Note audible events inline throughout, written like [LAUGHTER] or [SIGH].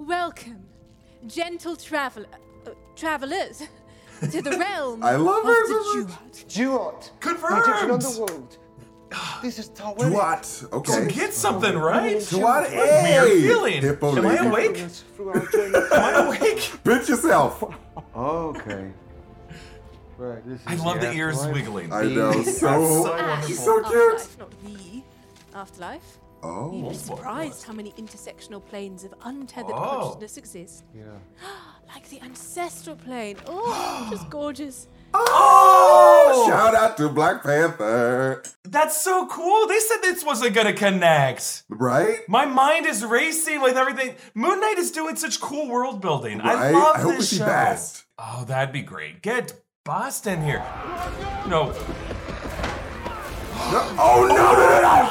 Welcome, gentle traveler, uh, travelers, to the [LAUGHS] realm I love of her the so Duat. Duat. Confirmed. Egyptian underworld. [GASPS] This is Taweret. What? Okay. So get something right. What? Weird Hey! feeling. Hippo Am I awake? Through our journey. Am I awake? [LAUGHS] Bitch yourself. okay. Right. This is I love the ears wiggling. I know. That's So. so Ah, wonderful. She's so cute. Afterlife, not the afterlife. You'd Oh. be surprised how many intersectional planes of untethered Oh. consciousness exist. Yeah. [GASPS] Like the ancestral plane. Oh, [GASPS] just gorgeous. Oh! oh! Shout out to Black Panther. That's so cool. They said this wasn't gonna connect. Right? My mind is racing with everything. Moon Knight is doing such cool world building. I Right? love I hope we this see show. Bast. Oh, that'd be great. Get Boston here. No, No- Oh no no no no!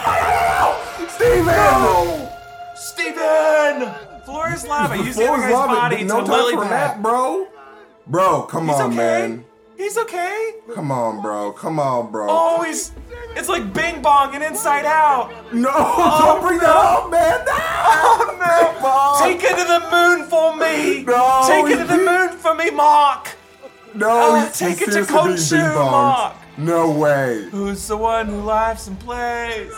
Oh, Steven! Steven! Floor is lava. Use the other guy's lava. body No to lily for pad. that, bro. Bro, come He's on, okay. man. He's okay. Come on, bro. Come on, bro. Oh, he's. It's like Bing Bong and Inside Out. No, [LAUGHS] don't bring that up, man. Oh no! [LAUGHS] Bob. Take it to the moon for me. No, Take it to the he- moon for me, Mark. No, Uh, take it to bing-bonged. Mark. No way. Who's the one who laughs and plays?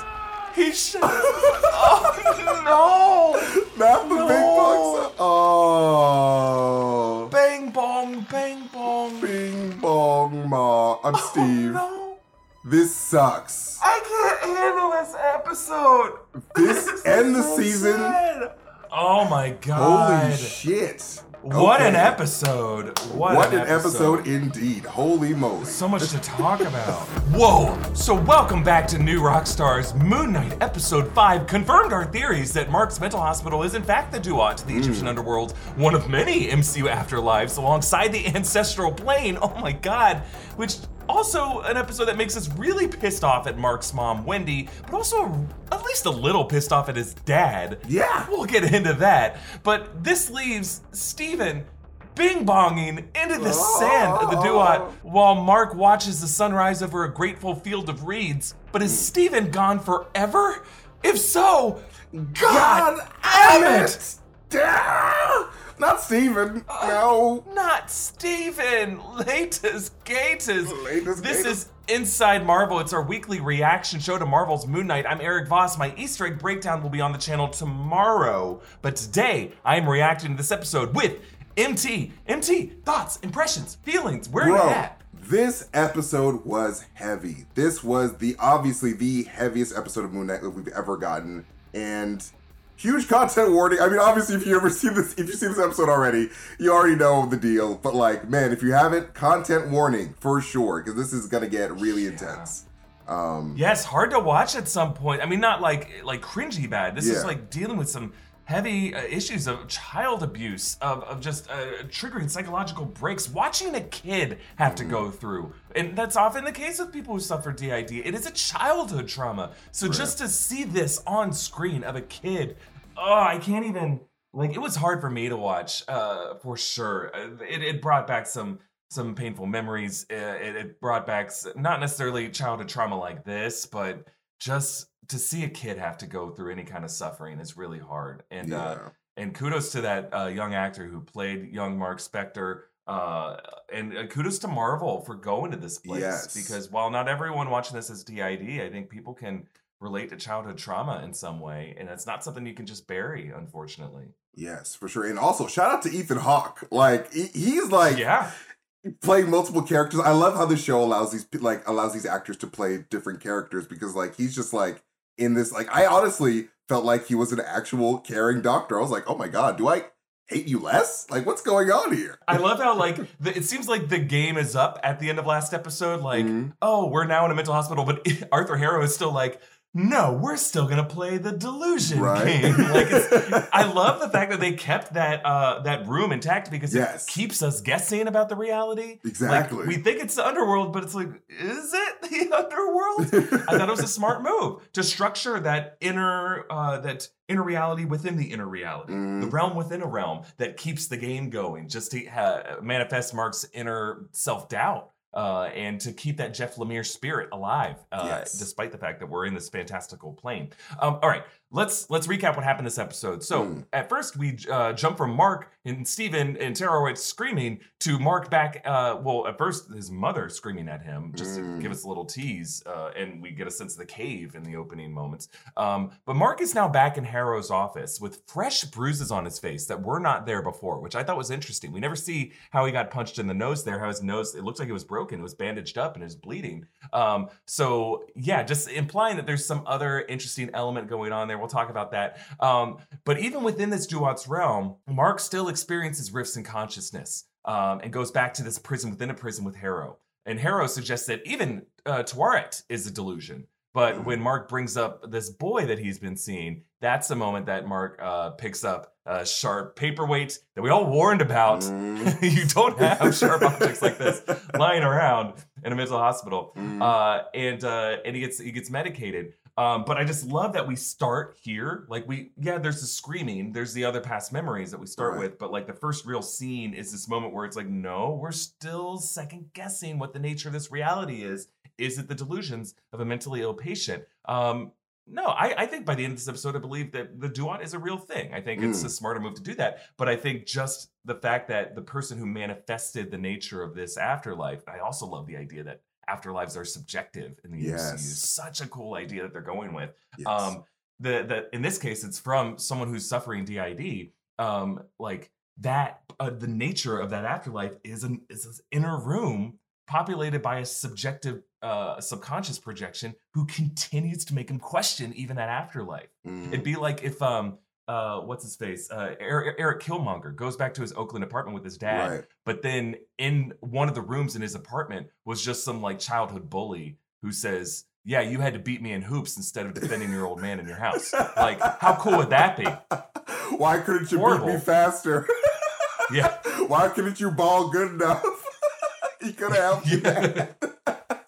He should. oh no! Not the big No. bucks. Oh. no! Bang bong, bang bong. Bing bong ma. I'm oh, Steve. No, This sucks. I can't handle this episode. This is and the so season. sad. Oh my god! Holy shit. What an episode! What, What an episode indeed. Holy moly. So much to talk about. Whoa! So, welcome back to New Rockstars Moon Knight Episode 5 confirmed our theories that Mark's mental hospital is in fact the Duat to the Egyptian hmm. underworld, one of many MCU afterlives alongside the ancestral plane. Oh my god! Which also an episode that makes us really pissed off at Mark's mom, Wendy, but also at least a little pissed off at his dad. Yeah. We'll get into that. But this leaves Steven bing bonging into the sand of the oh. Duat while Mark watches the sunrise over a grateful field of reeds. But is Steven gone forever? If so, God, damn it! Damn. Not Steven. Uh, no. Not Steven! Latest Gators! Latest this Gators. is Inside Marvel. It's our weekly reaction show to Marvel's Moon Knight. I'm Eric Voss. My Easter egg breakdown will be on the channel tomorrow. But today, I am reacting to this episode with MT. MT, thoughts, impressions, feelings. Where are you Bro, at? this episode was heavy. This was the obviously the heaviest episode of Moon Knight that we've ever gotten, and huge content warning. I mean, obviously, if you ever [LAUGHS] see this, if you see this episode already, you already know the deal. But like, man, if you haven't, content warning for sure, because this is gonna get really intense. Um, Yes, hard to watch at some point. I mean, not like like cringy bad. This is like dealing with some heavy uh, issues of child abuse, of, of just uh, triggering psychological breaks. Watching a kid have to Mm-hmm. go through, and that's often the case with people who suffer DID. It is a childhood trauma. So just to see this on screen of a kid, oh, I can't even. Like it was hard for me to watch, uh, for sure. Uh, It, it brought back some some painful memories. Uh, It, it brought back not necessarily childhood trauma like this, but just to see a kid have to go through any kind of suffering is really hard. And uh, and kudos to that uh, young actor who played young Mark Spector. Uh, and uh, kudos to Marvel for going to this place Yes. because while not everyone watching this is DID, I think people can relate to childhood trauma in some way, and it's not something you can just bury, unfortunately. Yes, for sure. And also, shout out to Ethan Hawke. Like, he's like yeah, playing multiple characters. I love how the show allows these like allows these actors to play different characters because like he's just like in this like I honestly felt like he was an actual caring doctor. I was like, "Oh my god, do I hate you less? Like what's going on here?" I love how like the, it seems like the game is up at the end of last episode. Like, Mhm. oh, we're now in a mental hospital, but [LAUGHS] Arthur Harrow is still like, no, we're still gonna play the delusion Right. game. like, it's, [LAUGHS] I love the fact that they kept that uh that room intact because Yes. it keeps us guessing about the reality. Exactly. Like, we think it's the underworld, but it's like, is it [LAUGHS] the underworld? I thought it was a smart move to structure that inner uh, that inner reality within the inner reality, Mhm. the realm within a realm that keeps the game going, just to uh, manifest Mark's inner self doubt. Uh, and to keep that Jeff Lemire spirit alive, uh, Yes. despite the fact that we're in this fantastical plane. Um, all right, let's let's recap what happened this episode. So Mm. at first we uh, jump from Mark and Steven and Taweret screaming to Mark back. Uh, well, at first his mother screaming at him just to Mm. give us a little tease, uh, and we get a sense of the cave in the opening moments. Um, but Mark is now back in Harrow's office with fresh bruises on his face that were not there before, which I thought was interesting. We never see how he got punched in the nose there, how his nose it looks like it was broken, it was bandaged up and it was bleeding. Um, so yeah, just implying that there's some other interesting element going on there. We'll talk about that. Um, but even within this Duat's realm, Mark still experiences rifts in consciousness um, and goes back to this prison within a prison with Harrow. And Harrow suggests that even uh, Taweret is a delusion. But when Mark brings up this boy that he's been seeing, that's the moment that Mark uh, picks up a sharp paperweight that we all warned about. Mm. [LAUGHS] you don't have sharp objects like this [LAUGHS] lying around in a mental hospital. Mm. Uh, and uh, and he gets he gets medicated. Um, but I just love that we start here. Like we, yeah, there's the screaming, there's the other past memories that we start Right. with, but like the first real scene is this moment where it's like, no, we're still second guessing what the nature of this reality is. Is it the delusions of a mentally ill patient? Um, no, I, I think by the end of this episode, I believe that the duat is a real thing. I think it's Mm. a smarter move to do that. But I think just the fact that the person who manifested the nature of this afterlife, I also love the idea that afterlives are subjective in the MCU. Such a cool idea that they're going with. Yes. Um, the the in this case, it's from someone who's suffering DID. Um, like that, uh, the nature of that afterlife is an is this inner room populated by a subjective, uh, subconscious projection who continues to make him question even that afterlife. Mm. It'd be like if um uh what's his face uh Eric, Eric Killmonger goes back to his Oakland apartment with his dad, Right. but then in one of the rooms in his apartment was just some like childhood bully who says, "Yeah, you had to beat me in hoops instead of defending your old man in your house." Like, how cool would that be? [LAUGHS] Why couldn't you beat me faster? Yeah. [LAUGHS] Why couldn't you ball good enough? [LAUGHS] he could have helped you. Yeah.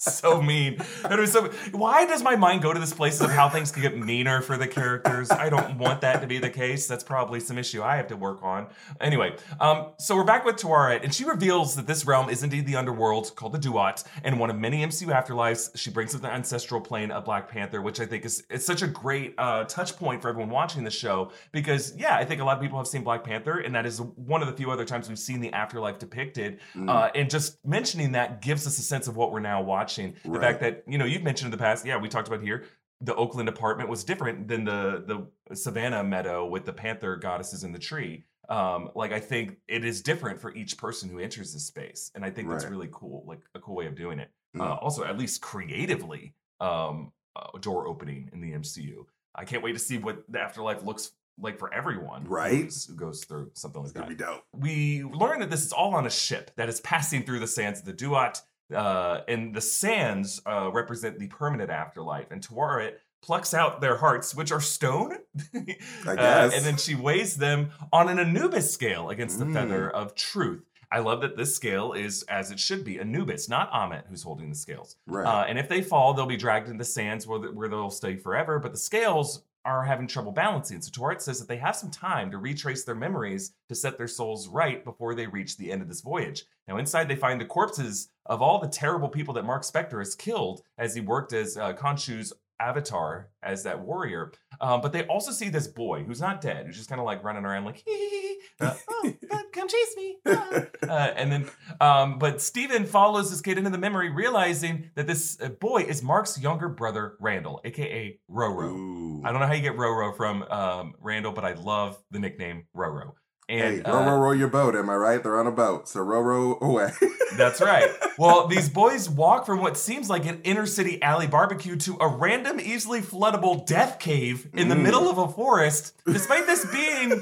So mean. It was so. Why does my mind go to this place of how things can get meaner for the characters? I don't want that to be the case. That's probably some issue I have to work on. Anyway, um, so we're back with Taweret, and she reveals that this realm is indeed the underworld called the Duat, and one of many MCU afterlives. She brings up the ancestral plane of Black Panther, which I think is it's such a great uh, touch point for everyone watching the show because yeah, I think a lot of people have seen Black Panther, and that is one of the few other times we've seen the afterlife depicted. Mm. Uh, and just mentioning that gives us a sense of what we're now watching. The Right. fact that you know you've mentioned in the past, yeah, we talked about here. The Oakland apartment was different than the the Savannah meadow with the panther goddesses in the tree. Um, like I think it is different for each person who enters this space, and I think that's really cool, like a cool way of doing it. Mm. Uh, also, at least creatively, um, uh, door opening in the MCU. I can't wait to see what the afterlife looks like for everyone, Right. Who goes through something like It's that be dope. we learn that this is all on a ship that is passing through the sands of the Duat, uh, and the sands uh, represent the permanent afterlife. And Taweret plucks out their hearts, which are stone, [LAUGHS] I Uh, and then she weighs them on an Anubis scale against the Mm. feather of truth. I love that this scale is as it should be Anubis, not Amit, who's holding the scales. Right. Uh, and if they fall, they'll be dragged into the sands where, where they'll stay forever. But the scales are having trouble balancing. So Taweret says that they have some time to retrace their memories to set their souls right before they reach the end of this voyage. Now, inside, they find the corpses of all the terrible people that Mark Spector has killed as he worked as uh, Khonshu's avatar as that warrior. Um, but they also see this boy who's not dead, who's just kind of like running around like, hee, hee, hee. Uh, [LAUGHS] oh, uh, come chase me. Ah. Uh, and then, um, but Steven follows this kid into the memory, realizing that this uh, boy is Mark's younger brother, Randall, aka Roro. Ooh. I don't know how you get Roro from um, Randall, but I love the nickname Roro. And hey, uh, row, row, row your boat. Am I right? They're on a boat, so row, row away. [LAUGHS] That's right. Well, [LAUGHS] these boys walk from what seems like an inner city alley barbecue to a random, easily floodable death cave in the Mm. middle of a forest, despite this being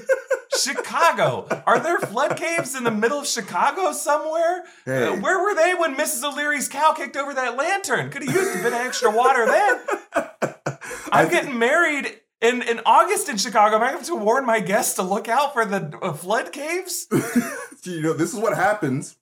Chicago. Are there flood caves in the middle of Chicago somewhere? Hey. Uh, where were they when Mrs. O'Leary's cow kicked over that lantern? Could have used a bit of extra water then. [LAUGHS] I'm getting married in, in August in Chicago. Am I have to warn my guests to look out for the uh, flood caves? [LAUGHS] you know, this is what happens.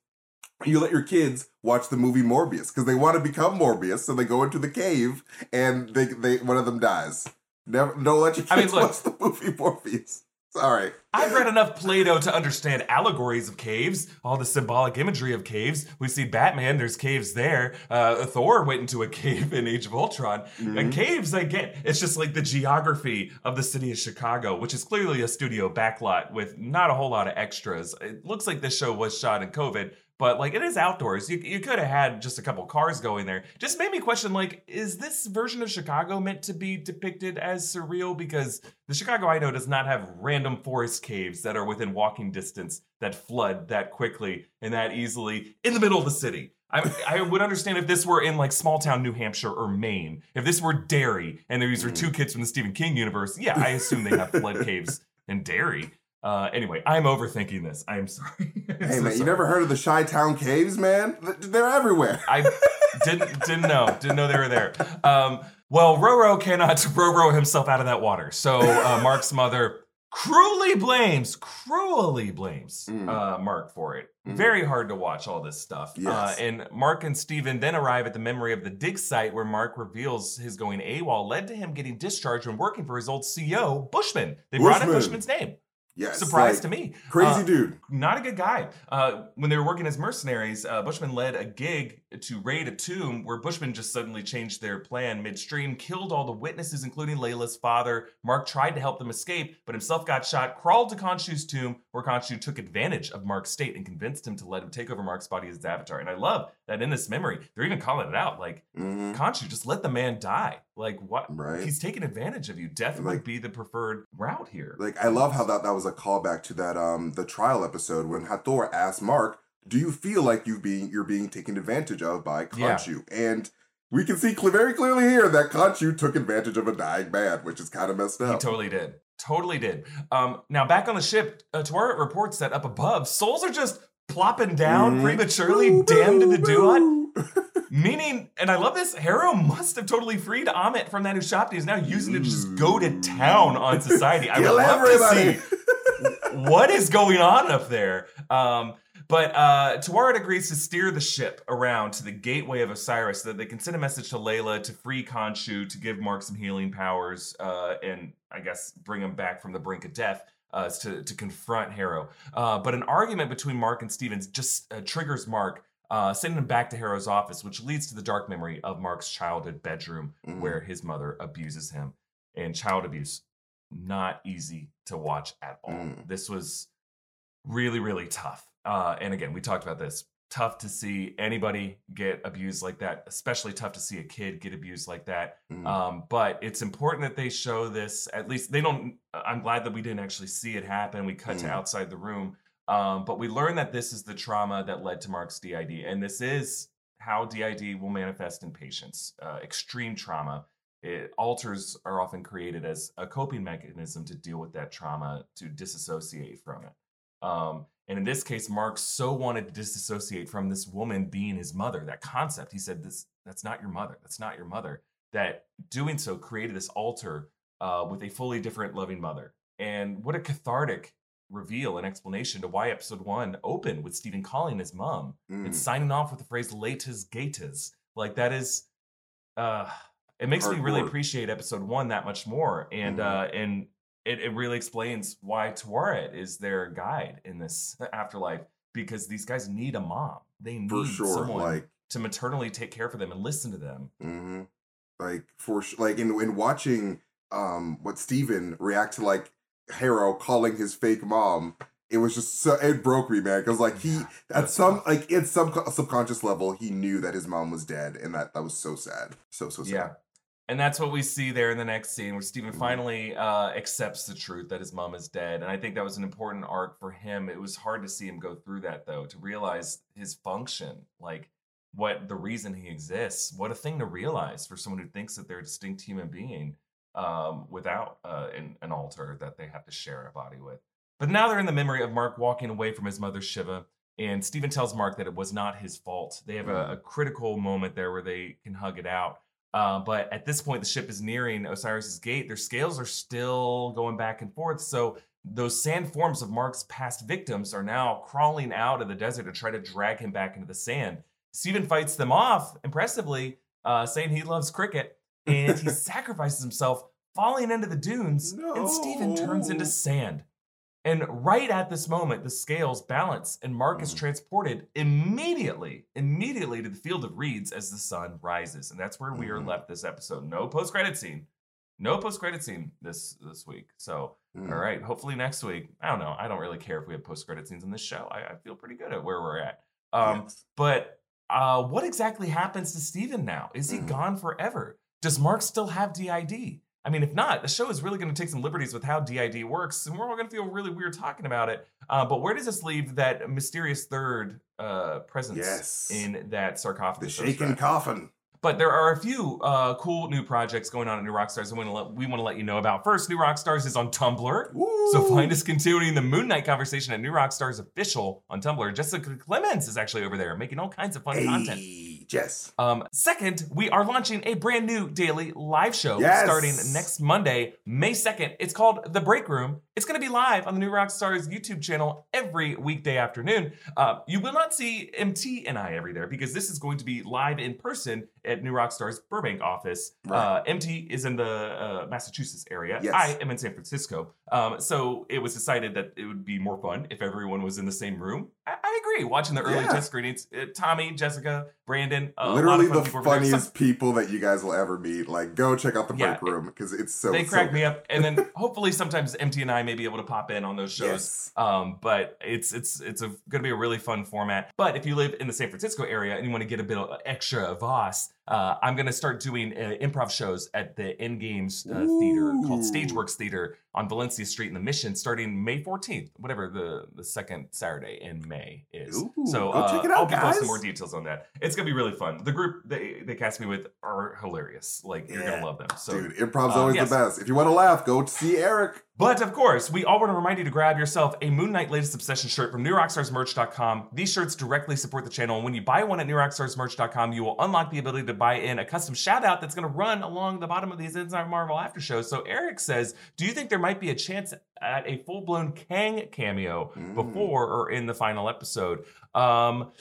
You let your kids watch the movie Morbius because they want to become Morbius, so they go into the cave and they they one of them dies. Never don't let your kids I mean, look- watch the movie Morbius. All right. I've read enough Plato to understand allegories of caves, all the symbolic imagery of caves. We see Batman, there's caves there. Uh, Thor went into a cave [LAUGHS] in Age of Ultron. And caves, I get. It's just like the geography of the city of Chicago, which is clearly a studio backlot with not a whole lot of extras. It looks like this show was shot in COVID, but like it is outdoors. You, you could have had just a couple cars going there. Just made me question like, is this version of Chicago meant to be depicted as surreal? Because the Chicago I know does not have random forest caves that are within walking distance that flood that quickly and that easily in the middle of the city. I, I would understand if this were in like small town New Hampshire or Maine. If this were Derry and these were two mm. kids from the Stephen King universe, yeah, I assume they have flood [LAUGHS] caves in Derry. Uh, anyway, I'm overthinking this. I'm [LAUGHS] sorry. I'm Hey so man, you never heard of the Chi-Town Caves, man? They're everywhere. I didn't didn't know didn't know they were there. Um, well, Roro cannot [LAUGHS] Roro himself out of that water. So uh, Mark's mother cruelly blames, cruelly blames Mm. uh, Mark for it. Mm. Very hard to watch all this stuff. Uh, Yes. and Mark and Steven then arrive at the memory of the dig site where Mark reveals his going AWOL led to him getting discharged when working for his old CEO, Bushman. They brought in Bushman's name. Yes. Surprise like, to me. Crazy Uh, dude. not a good guy. Uh, when they were working as mercenaries, uh, Bushman led a gig to raid a tomb where Bushman just suddenly changed their plan midstream, killed all the witnesses, including Layla's father. Mark tried to help them escape, but himself got shot, crawled to Khonshu's tomb, where Khonshu took advantage of Mark's state and convinced him to let him take over Mark's body as his avatar. And I love that in this memory, they're even calling it out like, hmm Khonshu, just let the man die. Like, what? Right. He's taking advantage of you. Death Like- might be the preferred route here. Like I love how that that was a callback to that um the trial episode when Hathor asked Mark, "Do you feel like you being you're being taken advantage of by Yeah. Khonshu?" And we can see very clearly here that Khonshu took advantage of a dying man, which is kind of messed up. He totally did. Totally did. Um, now back on the ship, uh, Taweret reports that up above, souls are just plopping down Mhm. prematurely, Boo, damned in the duat. [LAUGHS] Meaning, and I love this, Harrow must have totally freed Amit from that Ushabti. He's now using it to just go to town on society. I [LAUGHS] would love everybody. to see [LAUGHS] what is going on up there. Um, but uh, agrees to steer the ship around to the gateway of Osiris so that they can send a message to Layla to free Khonshu, to give Mark some healing powers, uh, and I guess bring him back from the brink of death. Uh, to, to confront Harrow. Uh, but an argument between Mark and Stevens just uh, triggers Mark, uh, sending him back to Harrow's office, which leads to the dark memory of Mark's childhood bedroom Mhm. where his mother abuses him. And child abuse, not easy to watch at all. Mm. This was really, really tough. Uh, and again, we talked about this. Tough to see anybody get abused like that, especially tough to see a kid get abused like that. Mm. Um, but it's important that they show this. At least they don't. I'm glad that we didn't actually see it happen. We cut to Mm. outside the room, um, but we learned that this is the trauma that led to Mark's DID, and this is how DID will manifest in patients. Uh, extreme trauma. It, alters are often created as a coping mechanism to deal with that trauma, to disassociate from it. Um, and in this case, Mark so wanted to disassociate from this woman being his mother. That concept, he said, "This that's not your mother. That's not your mother." That doing so created this altar uh, with a fully different, loving mother. And what a cathartic reveal and explanation to why episode one opened with Steven calling his mom Mm. and signing off with the phrase "latas gatas." Like that is, uh, it makes me really appreciate episode one that much more. And Mhm. uh, and it, it really explains why Taweret is their guide in this afterlife because these guys need a mom. They need For sure, someone like to maternally take care for them and listen to them. hmm Like for like in in watching um what Steven react to like Harrow calling his fake mom, it was just so it broke me, man. Because like he at some like at some co- subconscious level, he knew that his mom was dead, and that that was so sad, so so sad. Yeah. And that's what we see there in the next scene where Steven Mhm. finally uh, accepts the truth that his mom is dead. And I think that was an important arc for him. It was hard to see him go through that, though, to realize his function, like what the reason he exists. What a thing to realize for someone who thinks that they're a distinct human being um, without uh, an, an altar that they have to share a body with. But now they're in the memory of Mark walking away from his mother, Shiva. And Steven tells Mark that it was not his fault. They have a, a critical moment there where they can hug it out. Uh, but at this point, the ship is nearing Osiris's gate. Their scales are still going back and forth. So those sand forms of Mark's past victims are now crawling out of the desert to try to drag him back into the sand. Steven fights them off impressively, uh, saying he loves cricket, and he sacrifices himself, falling into the dunes. And Steven turns into sand. And right at this moment, the scales balance, and Mark is Mhm. transported immediately, immediately to the field of reeds as the sun rises. And that's where we are Mhm. left this episode. No post credit scene. No post credit scene this this week. So, Mm. all right, hopefully next week. I don't know. I don't really care if we have post credit scenes in this show. I, I feel pretty good at where we're at. Um, Yes. but uh, what exactly happens to Steven now? Is he Mhm. gone forever? Does Mark still have DID? I mean, if not, the show is really going to take some liberties with how DID works, and we're all going to feel really weird talking about it. Uh, but where does this leave that mysterious third uh, presence Yes. in that sarcophagus? the shaken coffin. But there are a few uh, cool new projects going on at New Rockstars. We want let, we want to let you know about. First, New Rockstars is on Tumblr. Woo! So find us continuing the Moon Knight conversation at New Rockstars official on Tumblr. Jessica Clemens is actually over there making all kinds of fun content. Jess. Um, second, we are launching a brand new daily live show Yes. starting next Monday, May 2nd. It's called The Break Room. It's going to be live on the New Rock Stars YouTube channel every weekday afternoon. Uh, you will not see MT and I every there because this is going to be live in person at New Rock Stars Burbank office. Right. Uh, MT is in the uh, Massachusetts area. Yes. I am in San Francisco. Um, so it was decided that it would be more fun if everyone was in the same room. I, I agree. Watching the early Yeah. test screenings, uh, Tommy, Jessica, Brandon, uh, a lot Literally of fun the people over there. Some- funniest people that you guys will ever meet. Like, go check out the Yeah, break room because it's so. they so crack me up, and then [LAUGHS] hopefully sometimes MT and I may be able to pop in on those shows. Yes. Um, but it's it's it's going to be a really fun format. But if you live in the San Francisco area and you want to get a bit of extra Voss, uh, I'm going to start doing uh, improv shows at the End Games uh, Theater called. Stageworks Theater on Valencia Street in the Mission, starting May 14th, whatever the the second Saturday in May is. Ooh, so go uh, check it out, I'll be posting more details on that. It's going to be really fun. The group they they cast me with are hilarious. Like you're gonna love them. So Dude, improv's uh, always yes. the best. If you want to laugh, go see Eric. but of course, we all want to remind you to grab yourself a Moon Knight Latest Obsession shirt from NewRockstarsMerch.com. These shirts directly support the channel, and when you buy one at NewRockstarsMerch.com, you will unlock the ability to buy in a custom shout out that's going to run along the bottom of these Inside Marvel after shows. So Eric says, Do you think there might be a chance at a full blown Kang cameo Mm. before or in the final episode? Um,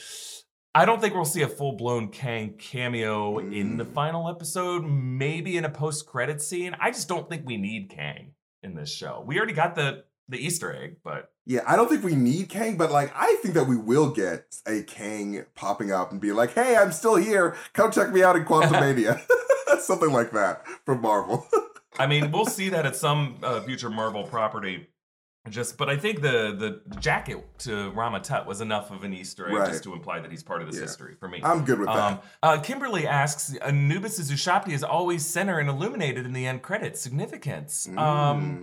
I don't think we'll see a full blown Kang cameo in the Mm. final episode, maybe in a post credit scene. I just don't think we need Kang in this show. We already got the the Easter egg, but Yeah, I don't think we need Kang, but like I think that we will get a Kang popping up and be like, "Hey, I'm still here. Come check me out in [LAUGHS] Quantumania." [LAUGHS] Something like that from Marvel. [LAUGHS] I mean, we'll see that at some uh, future Marvel property. Just, but I think the the jacket to Rama Tut was enough of an Easter egg Right. just to imply that he's part of this Yeah. history for me. I'm good with that. Um, uh, Kimberly asks, Anubis' Ushabti is always center and illuminated in the end credits. Significance. Um,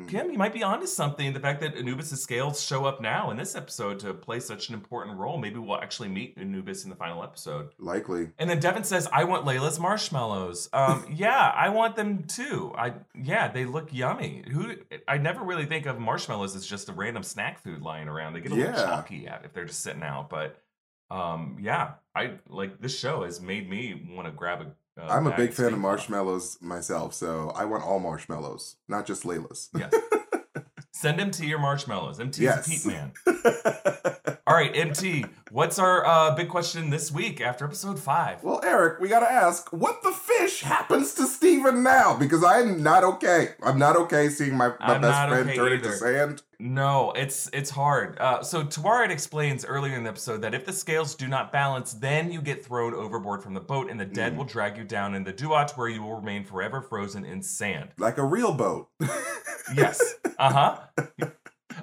Mm. Kim, you might be onto something. The fact that Anubis' scales show up now in this episode to play such an important role. Maybe we'll actually meet Anubis in the final episode. Likely. And then Devin says, "I want Layla's marshmallows." Um, [LAUGHS] yeah, I want them too. I yeah, they look yummy. Who I never really think of marshmallows as just a random snack food lying around. They get a little Yeah. chalky at if they're just sitting out. But um, yeah, I like this show has made me want to grab a. uh, I'm a big fan of marshmallows myself, so I want all marshmallows, not just Layla's. Yes. [LAUGHS] Send to your marshmallows. MT's Yes. a Pete man. [LAUGHS] All right, MT. What's our uh, big question this week after episode five? well, Eric, we gotta ask, what the fish happens to Steven now? Because I'm not okay. I'm not okay seeing my, my I'm best friend okay turn into sand. No, it's it's hard. Uh, so Tawaret explains earlier in the episode that if the scales do not balance, then you get thrown overboard from the boat, and the dead Mm. will drag you down in the duat, where you will remain forever frozen in sand. Like a real boat. Yes. [LAUGHS] Uh huh.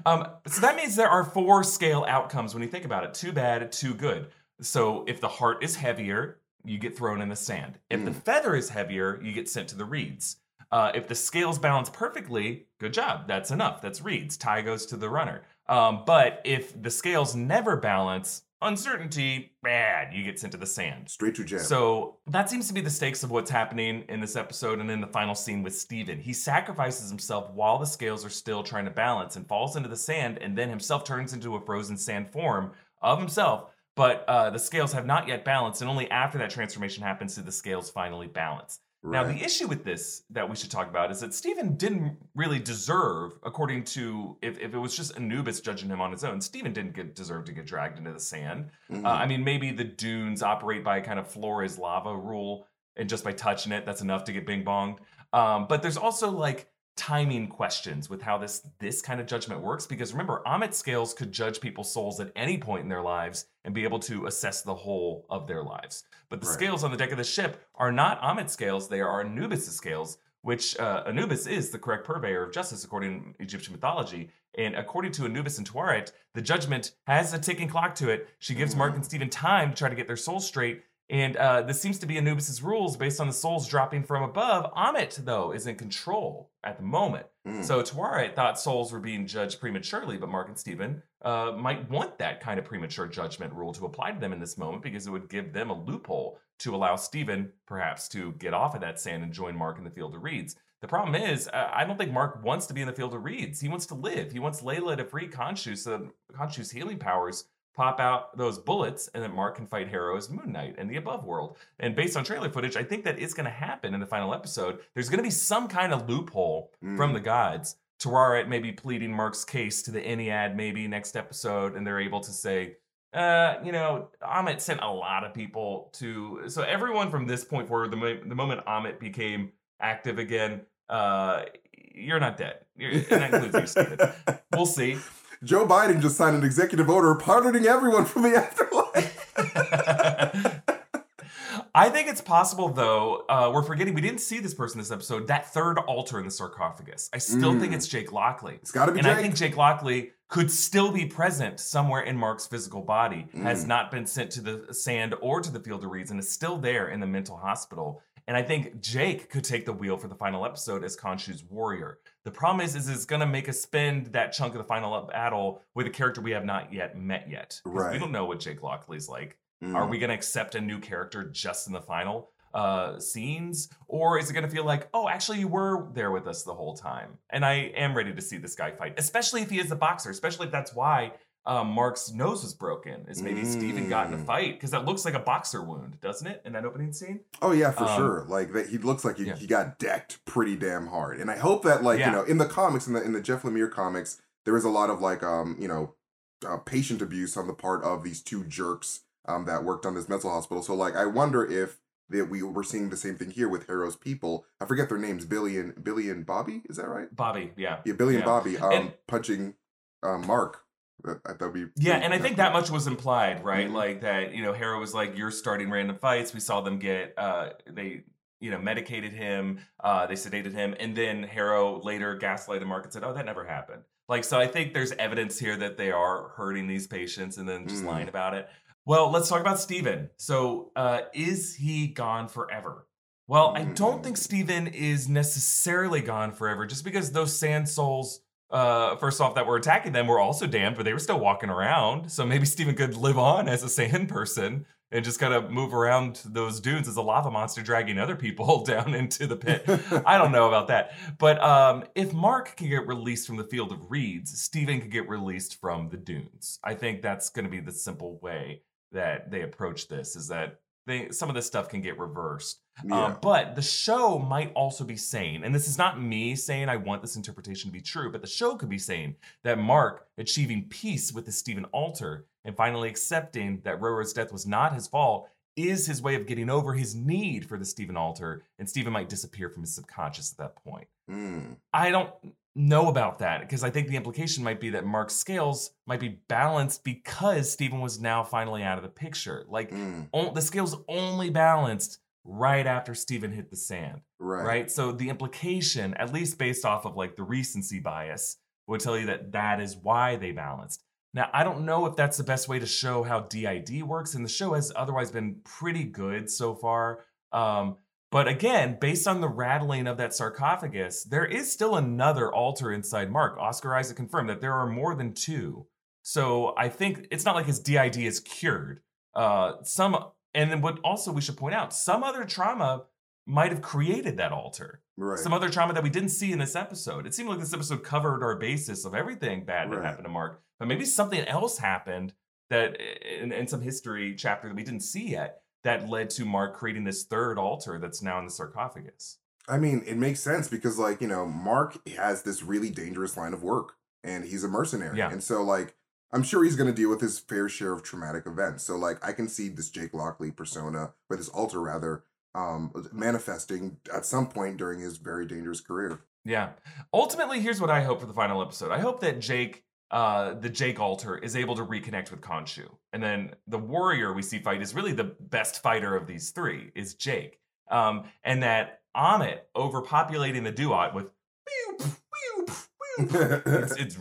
Um, so that means there are four scale outcomes when you think about it: too bad, too good. So if the heart is heavier, you get thrown in the sand. If the Mm. feather is heavier, you get sent to the reeds. Uh, if the scales balance perfectly, good job. That's enough. That's reads. Tie goes to the runner. Um, but if the scales never balance, uncertainty, bad. You get sent to the sand. Straight to jail. So that seems to be the stakes of what's happening in this episode and in the final scene with Steven. He sacrifices himself while the scales are still trying to balance and falls into the sand and then himself turns into a frozen sand form of himself. But uh, the scales have not yet balanced, and only after that transformation happens do the scales finally balance. Now, the issue with this that we should talk about is that Steven didn't really deserve, according to if, if it was just Anubis judging him on his own, Steven didn't get, deserve to get dragged into the sand. Mhm. Uh, I mean, maybe the dunes operate by a kind of floor is lava rule, and just by touching it, that's enough to get bing bonged. Um, but there's also like timing questions with how this this kind of judgment works because remember Amit scales could judge people's souls at any point in their lives and be able to assess the whole of their lives. But the Right. scales on the deck of the ship are not Amit scales they are Anubis scales which uh, Anubis is the correct purveyor of justice according to Egyptian mythology. And according to Anubis and Taweret the judgment has a ticking clock to it. She gives Mark and Steven time to try to get their souls straight and uh, this seems to be Anubis's rules based on the souls dropping from above. Amit, though, is in control at the moment. Mm. So Taweret thought souls were being judged prematurely, but Mark and Steven uh, might want that kind of premature judgment rule to apply to them in this moment because it would give them a loophole to allow Steven, perhaps, to get off of that sand and join Mark in the field of reeds. The problem is, uh, I don't think Mark wants to be in the field of reeds. He wants to live. He wants Layla to free Khonshu so that Khonshu's healing powers pop out those bullets and then Mark can fight Harrow as Moon Knight in the above world. And based on trailer footage, I think that is going to happen in the final episode. There's going to be some kind of loophole Mm. from the gods. Taweret may be pleading Mark's case to the Ennead maybe next episode, and they're able to say, uh, you know, Amit sent a lot of people to. So everyone from this point forward, the, mo- the moment Amit became active again, uh, you're not dead. You're, and that includes you, Steven. [LAUGHS] We'll see. Joe Biden just signed an executive order pardoning everyone from the afterlife. [LAUGHS] I think it's possible, though. Uh, we're forgetting we didn't see this person this episode. That third altar in the sarcophagus. I still think Mm. it's Jake Lockley, it's got to be and Jake. I think Jake Lockley could still be present somewhere in Mark's physical body. Has Mm. not been sent to the sand or to the field of reeds, and is still there in the mental hospital. And I think Jake could take the wheel for the final episode as Khonshu's warrior. The problem is, is it's going to make us spend that chunk of the final battle with a character we have not yet met yet. Right. We don't know what Jake Lockley's like. Mm. Are we going to accept a new character just in the final uh, scenes? Or is it going to feel like, oh, actually, you were there with us the whole time? And I am ready to see this guy fight, especially if he is a boxer, especially if that's why um, Mark's nose was broken, is maybe Steven got in a Mm. fight, because that looks like a boxer wound, doesn't it, in that opening scene? Oh yeah, for Um, sure. Like that, he looks like he, yeah. he got decked pretty damn hard. And I hope that, like Yeah. you know, in the comics, in the in the Jeff Lemire comics, there is a lot of like um you know, uh, patient abuse on the part of these two jerks um that worked on this mental hospital. So like, I wonder if that we were seeing the same thing here with Harrow's people. I forget their names. Billy and Billy and Bobby. Is that right? Bobby, yeah. Yeah, Billy and Yeah. Bobby um And- punching um Mark. That that would be Yeah, and I think that much was implied, right? Mhm. Like that, you know, Harrow was like, "You're starting random fights." We saw them get, uh, they, you know, medicated him, uh, they sedated him, and then Harrow later gaslighted Mark and said, "Oh, that never happened." Like, so I think there's evidence here that they are hurting these patients and then just Mm. lying about it. Well, let's talk about Steven. So, uh, is he gone forever? Well, I don't think Steven is necessarily gone forever just because those sand souls uh, first off, that were attacking them were also damned, but they were still walking around. So maybe Steven could live on as a sand person and just kind of move around those dunes as a lava monster dragging other people [LAUGHS] down into the pit. I don't know about that. But um, if Mark can get released from the field of reeds, Steven could get released from the dunes. I think that's going to be the simple way that they approach this is that they, some of this stuff can get reversed. Yeah. Um, but the show might also be saying, and this is not me saying I want this interpretation to be true, but the show could be saying that Mark achieving peace with the Steven altar and finally accepting that Roro's death was not his fault is his way of getting over his need for the Steven altar, and Steven might disappear from his subconscious at that point. Mm. I don't know about that because I think the implication might be that Mark's scales might be balanced because Steven was now finally out of the picture. Like Mm. on- the scales only balanced right after Steven hit the sand, Right. right. So the implication, at least based off of like the recency bias, would tell you that that is why they balanced. Now, I don't know if that's the best way to show how DID works, and the show has otherwise been pretty good so far. Um, but again, based on the rattling of that sarcophagus, there is still another altar inside Mark. Oscar Isaac confirmed that there are more than two. So I think it's not like his DID is cured. Uh, some, and then what also we should point out, some other trauma might have created that altar. Right. Some other trauma that we didn't see in this episode. It seemed like this episode covered our basis of everything bad that Right. happened to Mark, but maybe something else happened that in, in some history chapter that we didn't see yet that led to Mark creating this third altar that's now in the sarcophagus. I mean, it makes sense because, like, you know, Mark has this really dangerous line of work and he's a mercenary. Yeah. And so, like, I'm sure he's going to deal with his fair share of traumatic events. So, like, I can see this Jake Lockley persona, or this alter rather, um, manifesting at some point during his very dangerous career. Yeah. Ultimately, here's what I hope for the final episode. I hope that Jake, uh, the Jake Alter, is able to reconnect with Khonshu. And then the warrior we see fight is really the best fighter of these three, is Jake. Um, and that Amit overpopulating the Duat with [LAUGHS] it's, it's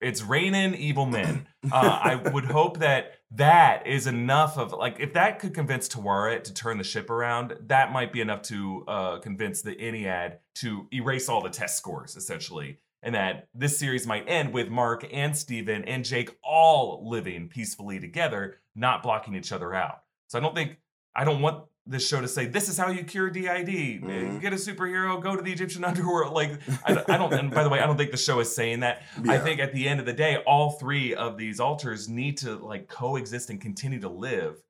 it's raining evil men. Uh, I would hope that that is enough of like if that could convince Tawaret to turn the ship around, that might be enough to uh, convince the Ennead to erase all the test scores essentially, and that this series might end with Mark and Steven and Jake all living peacefully together, not blocking each other out. So I don't think I don't want this show to say this is how you cure DID. Mhm. Get a superhero, go to the Egyptian [LAUGHS] underworld. Like I, I don't. And by the way, I don't think the show is saying that. I think at the end of the day, all three of these altars need to like coexist and continue to live,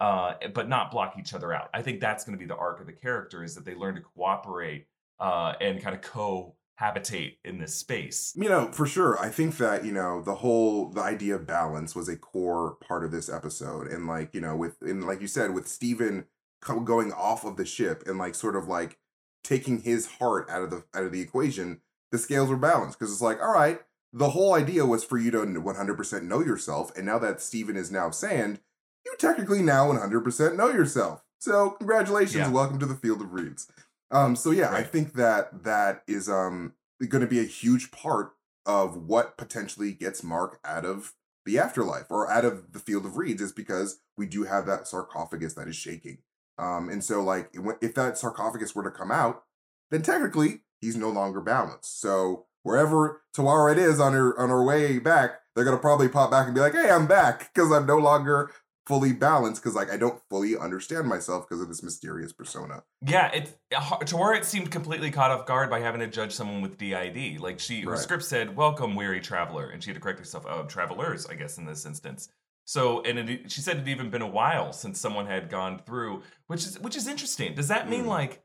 uh, but not block each other out. I think that's going to be the arc of the character is that they learn to cooperate uh, and kind of cohabitate in this space. You know, for sure. I think that, you know, the whole the idea of balance was a core part of this episode. And like, you know, with and like you said, with Steven co- going off of the ship and like sort of like taking his heart out of the out of the equation, the scales were balanced. Because it's like, all right, the whole idea was for you to 100% know yourself. And now that Steven is now sand, you technically now 100% know yourself. So congratulations, Yeah. welcome to the field of reeds. Um, so yeah, I think that that is um going to be a huge part of what potentially gets Mark out of the afterlife or out of the field of reeds is because we do have that sarcophagus that is shaking. Um, and so like if- if that sarcophagus were to come out, then technically he's no longer balanced. So wherever Taweret it is on her on her way back, they're gonna probably pop back and be like, "Hey, I'm back," because I'm no longer fully balanced because like I don't fully understand myself because of this mysterious persona. Yeah, it Tawaret seemed completely caught off guard by having to judge someone with DID. Like she, her Right. script said, "Welcome, weary traveler," and she had to correct herself. Uh, travelers, I guess, in this instance. So, and it, she said it'd even been a while since someone had gone through, which is which is interesting. Does that mean Mm. like,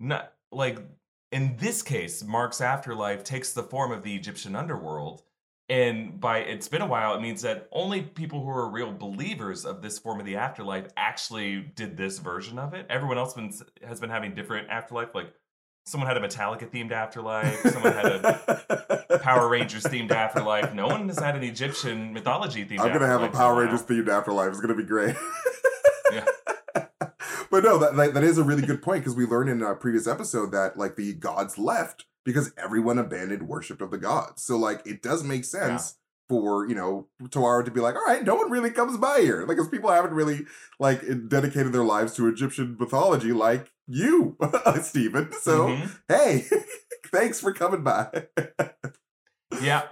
not like in this case, Mark's afterlife takes the form of the Egyptian underworld? And by it's been a while, it means that only people who are real believers of this form of the afterlife actually did this version of it. Everyone else been, has been having different afterlife. Like someone had a Metallica themed afterlife, someone had a [LAUGHS] Power Rangers themed afterlife. No one has had an Egyptian mythology themed. I'm gonna have a Power. Rangers themed afterlife. It's gonna be great. Yeah. [LAUGHS] but no, that, that that is a really good point because we learned in a previous episode that like the gods left because everyone abandoned worship of the gods. So like it does make sense for you know Taweret to be like, all right, no one really comes by here, like because people haven't really like dedicated their lives to Egyptian mythology like you, [LAUGHS] Steven. So Mhm. hey, [LAUGHS] thanks for coming by. Yeah,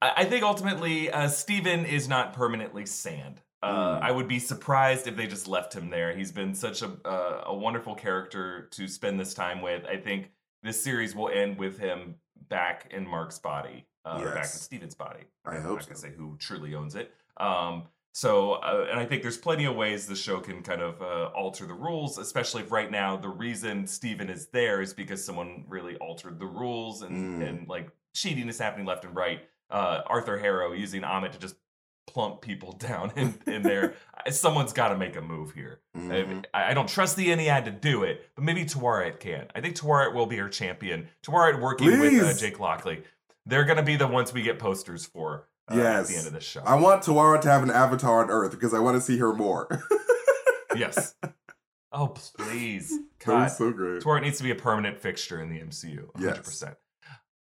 I think ultimately uh, Steven is not permanently sand. Uh, Mm. I would be surprised if they just left him there. He's been such a uh, a wonderful character to spend this time with. I think this series will end with him back in Mark's body, uh, or back in Yes. Steven's body. I I'm hope not gonna say who truly owns it. Um, so, uh, and I think there's plenty of ways the show can kind of uh, alter the rules, especially if right now the reason Steven is there is because someone really altered the rules and, Mm. and like cheating is happening left and right. Uh, Arthur Harrow using Amit to just plump people [LAUGHS] down in, in there. [LAUGHS] Someone's got to make a move here. Mhm. I, I don't trust the Ennead to do it, but maybe Tawaret can. I think Tawaret will be her champion. Tawaret working with uh, Jake Lockley. They're going to be the ones we get posters for uh, at the end of this show. I want Taweret to have an avatar on Earth because I want to see her more. [LAUGHS] yes. Oh, please. that God. was so great. Tawaret needs to be a permanent fixture in the MCU. 100%. Yes.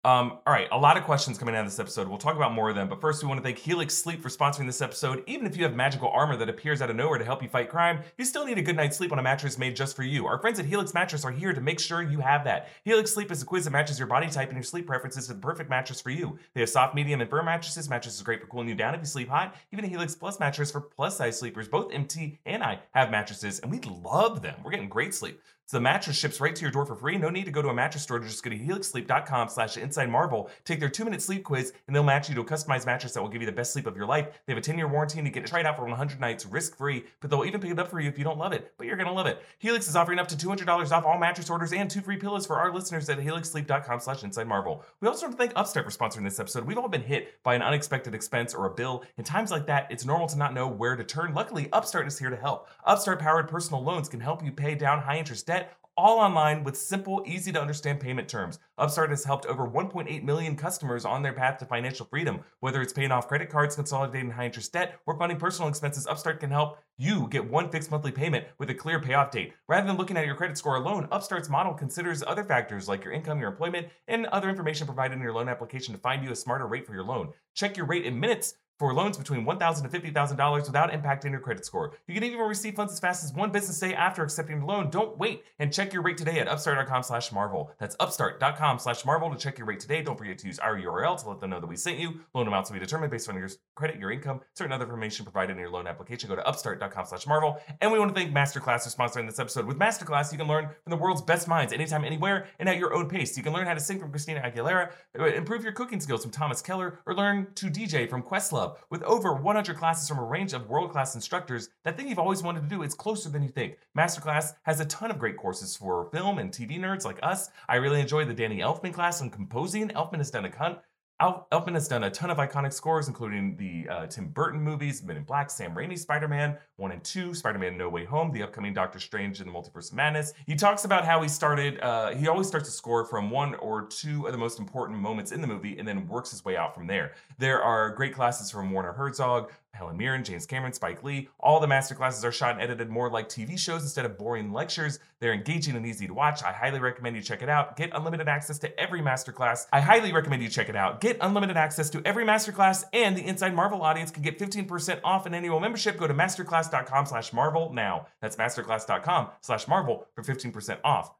Um, all right, a lot of questions coming out of this episode. We'll talk about more of them, but first, we want to thank Helix Sleep for sponsoring this episode. Even if you have magical armor that appears out of nowhere to help you fight crime, you still need a good night's sleep on a mattress made just for you. Our friends at Helix Mattress are here to make sure you have that. Helix Sleep is a quiz that matches your body type and your sleep preferences to the perfect mattress for you. They have soft, medium, and firm mattresses. Mattresses are great for cooling you down if you sleep hot. Even a Helix Plus mattress for plus size sleepers. Both MT and I have mattresses, and we love them. We're getting great sleep. So the mattress ships right to your door for free. No need to go to a mattress store to just go to helixsleep.com slash inside marvel. Take their two-minute sleep quiz, and they'll match you to a customized mattress that will give you the best sleep of your life. They have a 10-year warranty and you get it out for 100 nights risk-free, but they'll even pick it up for you if you don't love it. But you're going to love it. Helix is offering up to $200 off all mattress orders and two free pillows for our listeners at helixsleep.com slash inside marvel. We also want to thank Upstart for sponsoring this episode. We've all been hit by an unexpected expense or a bill. In times like that, it's normal to not know where to turn. Luckily, Upstart is here to help. Upstart powered personal loans can help you pay down high interest debt all online with simple, easy to understand payment terms. Upstart has helped over 1.8 million customers on their path to financial freedom. Whether it's paying off credit cards, consolidating high interest debt, or funding personal expenses, Upstart can help you get one fixed monthly payment with a clear payoff date. Rather than looking at your credit score alone, Upstart's model considers other factors like your income, your employment, and other information provided in your loan application to find you a smarter rate for your loan. Check your rate in minutes for loans between $1,000 to $50,000 without impacting your credit score. You can even receive funds as fast as one business day after accepting the loan. Don't wait and check your rate today at upstart.com slash marvel. That's upstart.com slash marvel to check your rate today. Don't forget to use our URL to let them know that we sent you. Loan amounts will be determined based on your credit, your income, certain other information provided in your loan application. Go to upstart.com slash marvel. And we want to thank Masterclass for sponsoring this episode. With Masterclass, you can learn from the world's best minds anytime, anywhere, and at your own pace. You can learn how to sing from Christina Aguilera, uh, improve your cooking skills from Thomas Keller, or learn to DJ from Questlove. With over 100 classes from a range of world class instructors, that thing you've always wanted to do is closer than you think. Masterclass has a ton of great courses for film and TV nerds like us. I really enjoyed the Danny Elfman class on composing. Elfman has done a ton. Elfman has done a ton of iconic scores, including the uh, Tim Burton movies, Men in Black, Sam Raimi, Spider Man 1 and 2, Spider Man No Way Home, the upcoming Doctor Strange in the Multiverse of Madness. He talks about how he started, uh, he always starts a score from one or two of the most important moments in the movie and then works his way out from there. There are great classes from Werner Herzog, Helen Mirren, James Cameron, Spike Lee. All the masterclasses are shot and edited more like TV shows instead of boring lectures. They're engaging and easy to watch. I highly recommend you check it out. Get unlimited access to every masterclass. I highly recommend you check it out. Get unlimited access to every masterclass, and the Inside Marvel audience can get 15% off an annual membership. Go to masterclass.com slash Marvel now. That's masterclass.com slash Marvel for 15% off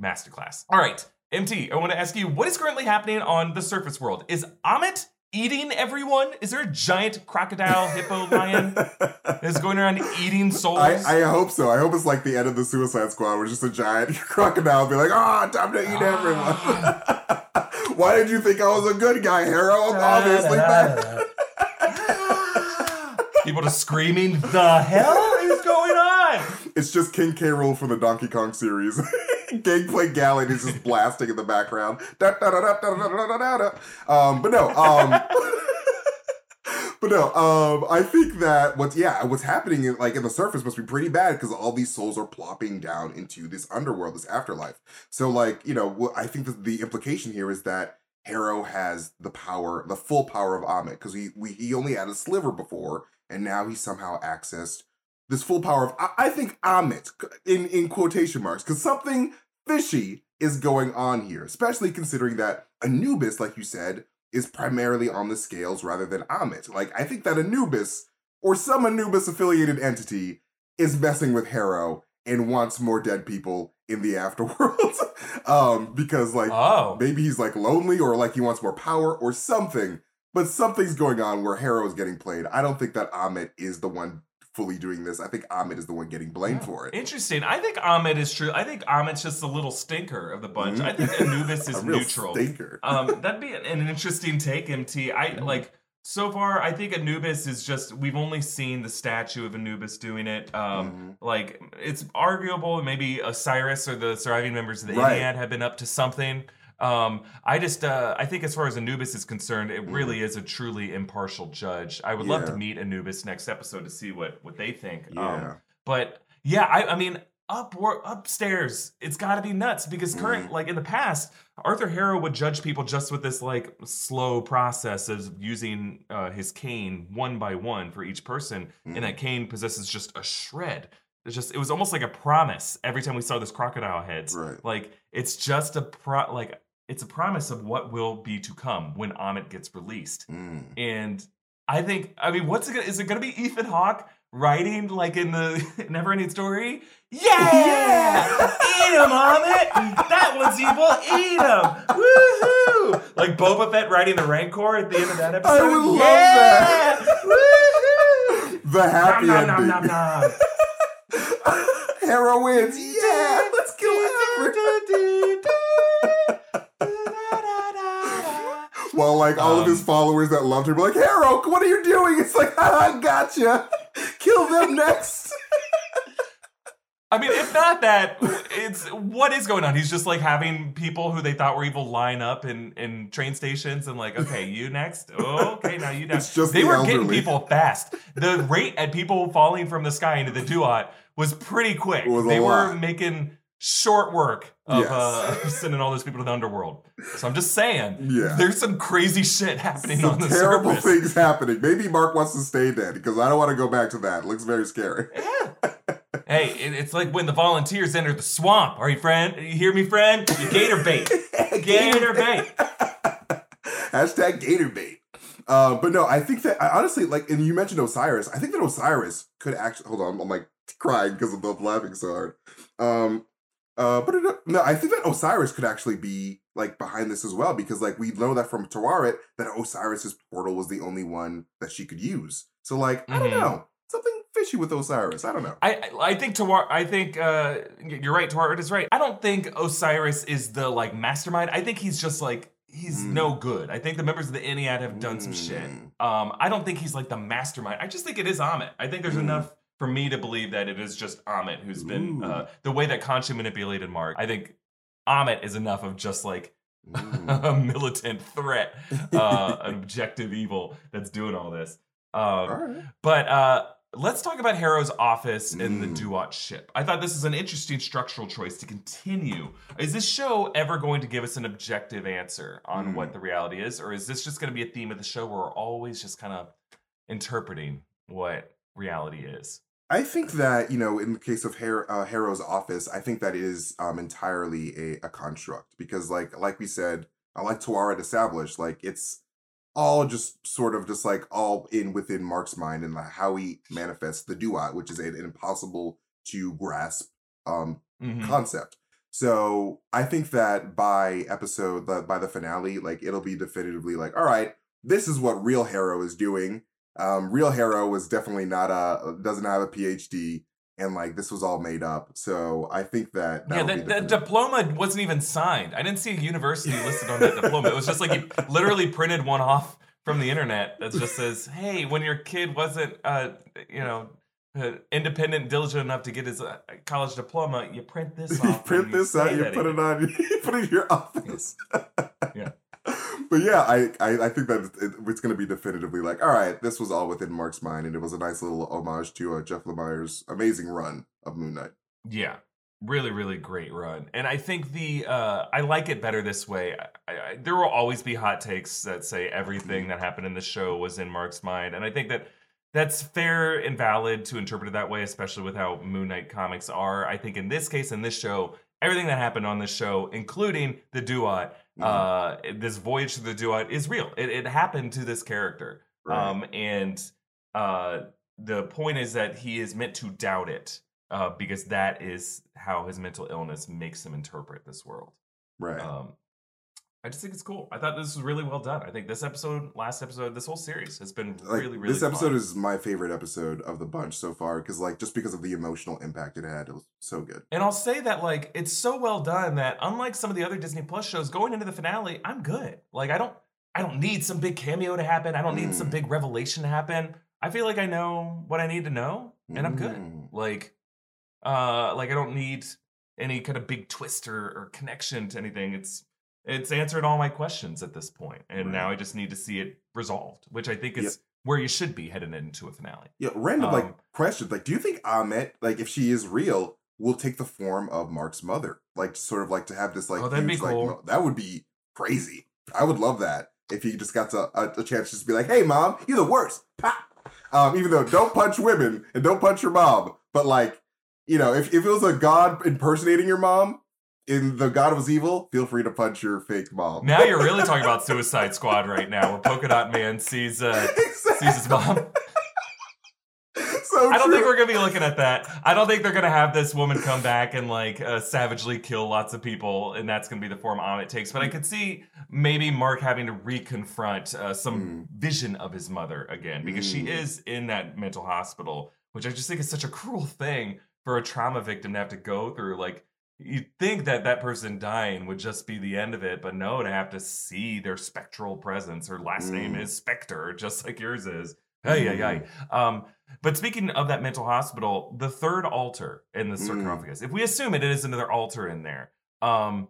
masterclass. All right, MT, I want to ask you what is currently happening on the surface world? Is Amit eating everyone? Is there a giant crocodile, hippo, lion [LAUGHS] that's going around eating souls? I, I hope so. I hope it's like the end of the Suicide Squad, where just a giant [LAUGHS] crocodile be like, "Ah, time to eat everyone." [LAUGHS] Why did you think I was a good guy, Harrow? I'm obviously bad. People just screaming, "The hell is going on?" It's just King K. Rool from the Donkey Kong series. Gangplank Galley is just blasting in the background. Um, but no, um, [LAUGHS] but no, um, I think that what's yeah, what's happening in, like in the surface must be pretty bad because all these souls are plopping down into this underworld, this afterlife. So like you know, I think that the implication here is that Harrow has the power, the full power of Amit, because he we, he only had a sliver before, and now he somehow accessed this full power of I, I think Amit in in quotation marks, because something fishy is going on here, especially considering that Anubis, like you said, is primarily on the scales rather than Amit. Like I think that Anubis or some Anubis affiliated entity is messing with Harrow and wants more dead people in the [LAUGHS] afterworld. um, because like Oh, maybe he's like lonely or like he wants more power or something. But something's going on where Harrow is getting played. I don't think that Amit is the one fully doing this. I think Amit is the one getting blamed for it. interesting. I think Amit is true. I think Amit's just a little stinker of the bunch. I think [LAUGHS] Anubis is neutral. stinker. [LAUGHS] um, that'd be an, an interesting take, MT. I like so far. I think Anubis is just. We've only seen the statue of Anubis doing it. Um, Mhm. like it's arguable. Maybe Osiris or the surviving members of the Right. Ennead have been up to something. Um, I just, uh, I think as far as Anubis is concerned, it really is a truly impartial judge. I would love to Mm-hmm. Meet Anubis next episode to see what what they think. Yeah. Um, but yeah, I, I mean, up upstairs, it's got to be nuts because current, Mm-hmm. like in the past, Arthur Harrow would judge people just with this like slow process of using uh, his cane one by one for each person, Mhm. and that cane possesses just a shred. It's just, it was almost like a promise every time we saw this crocodile heads. Right. Like it's just a pro, like it's a promise of what will be to come when Amit gets released. Mm. And I think, I mean, what's it gonna, is it gonna be Ethan Hawke writing like in the [LAUGHS] Never Ending Story? Yeah! Eat him, Amit! That one's evil, eat him! Woohoo! Like Boba Fett writing the Rancor at the end of that episode. I would love yeah! Woohoo! The happy Nom, nom, ending. nom, nom, nom. Harrow wins. Yeah, let's kill everyone. While like all of his Um, followers that loved her were like, Harrow, what are you doing? It's like, ah, gotcha. Kill them [LAUGHS] next. I mean, if not that, it's what is going on? He's just like having people who they thought were evil line up in, in train stations and like, okay, you next. Oh, okay, now you [LAUGHS] next. They the were getting people fast. The rate at people falling from the sky into the duat was pretty quick. Was they were making short work of Yes. uh, [LAUGHS] sending all those people to the underworld. So I'm just saying, Yeah. there's some crazy shit happening Some on the terrible surface. things happening. Maybe Mark wants to stay dead because I don't want to go back to that. It looks very scary. Hey, it, it's like when the volunteers enter the swamp. Are you friend? You hear me, friend? You gator bait. [LAUGHS] gator bait. [LAUGHS] Hashtag Gator bait. Uh, but no, I think that I honestly like, and you mentioned Osiris. I think that Osiris could actually hold on. I'm like crying because I'm both laughing so hard. Um, uh, but it, no, I think that Osiris could actually be like behind this as well because like we know that from Taweret that Osiris's portal was the only one that she could use. So like I don't Mhm. know something fishy with Osiris. I don't know. I I think Tawar I think uh you're right, Taweret is right. I don't think Osiris is the like mastermind. I think he's just like he's Mm. no good. I think the members of the Ennead have done some shit. Mm. Um I don't think he's like the mastermind. I just think it is Amit. I think there's Mm. enough for me to believe that it is just Amit who's been uh the way that Khonshu manipulated Mark. I think Amit is enough of just like [LAUGHS] Mm. a militant threat, uh, an objective evil that's doing all this. Um, All right. but uh, let's talk about Harrow's office and the Mm. Duat ship. I thought this is an interesting structural choice to continue. Is this show ever going to give us an objective answer on Mm. what the reality is, or is this just going to be a theme of the show where we're always just kind of interpreting what reality is? I think that you know, in the case of Har- uh, Harrow's office, I think that is um, entirely a, a construct because, like, like we said, I like Taweret established, like it's all just sort of just like all in within Mark's mind and like, how he manifests the duat, which is an, impossible to grasp um, Mhm. concept. So I think that by episode, the, by the finale, like it'll be definitively like, all right, this is what real Harrow is doing. Um, real Harrow was definitely not a doesn't have a PhD, and like this was all made up. So I think that Yeah, that'll that, that diploma wasn't even signed. I didn't see a university listed on that [LAUGHS] diploma. It was just like he literally printed one off from the internet that just says, "Hey, when your kid wasn't, uh, you know, uh, independent, diligent enough to get his uh, college diploma, you print this [LAUGHS] you print this out, you put again." it on, [LAUGHS] you put it in your office. Yeah. [LAUGHS] But yeah, I, I, I think that it, it's going to be definitively like, all right, this was all within Mark's mind, and it was a nice little homage to uh, Jeff Lemire's amazing run of Moon Knight. Yeah, really, really great run, and I think the uh, I like it better this way. I, I, there will always be hot takes that say everything that happened in the show was in Mark's mind, and I think that that's fair and valid to interpret it that way, especially with how Moon Knight comics are. I think in this case, in this show, everything that happened on this show, including the Duat, uh, this voyage to the Duat, is real. It, it happened to this character. Right. Um, and uh, the point is that he is meant to doubt it uh, because that is how his mental illness makes him interpret this world. right. Um, I just think it's cool. I thought this was really well done. I think this episode, last episode, this whole series has been like really, really this episode fun. is my favorite episode of the bunch so far because like just because of the emotional impact it had it was so good And I'll say that like it's so well done that unlike some of the other Disney Plus shows, going into the finale, I'm good. Like I don't I don't need some big cameo to happen. I don't need some Mm. big revelation to happen. I feel like I know what I need to know and I'm good. Mm. Like uh like I don't need any kind of big twist or, or connection to anything. It's it's answered all my questions at this point. And now I just need to see it resolved, which I think Yep. is where you should be heading into a finale. yeah random like Um, questions like do you think Amit like if she is real will take the form of Mark's mother like sort of like to have this like Oh, that'd be huge, like, cool. mo- that would be crazy I would love that if he just got to, a, a chance to just be like hey mom you're the worst Pop. um even though don't punch women and don't punch your mom but like you know if, if it was a god impersonating your mom in the God was evil, feel free to punch your fake mom. Now you're really [LAUGHS] talking about Suicide Squad right now, where Polka Dot Man sees uh, sees his mom. [LAUGHS] so I don't think we're gonna be looking at that. I don't think they're gonna have this woman come back and like uh, savagely kill lots of people, and that's gonna be the form Amit takes. But I could see maybe Mark having to reconfront uh, some vision of his mother again because she Mm. is in that mental hospital, which I just think is such a cruel thing for a trauma victim to have to go through. Like you'd think that that person dying would just be the end of it, but no, to have to see their spectral presence. Her last name Mm. is Spectre, just like yours is. Hey, hey, hey. Um, but speaking of that mental hospital, the third alter in the Mm. sarcophagus, if we assume it is another alter in there, um,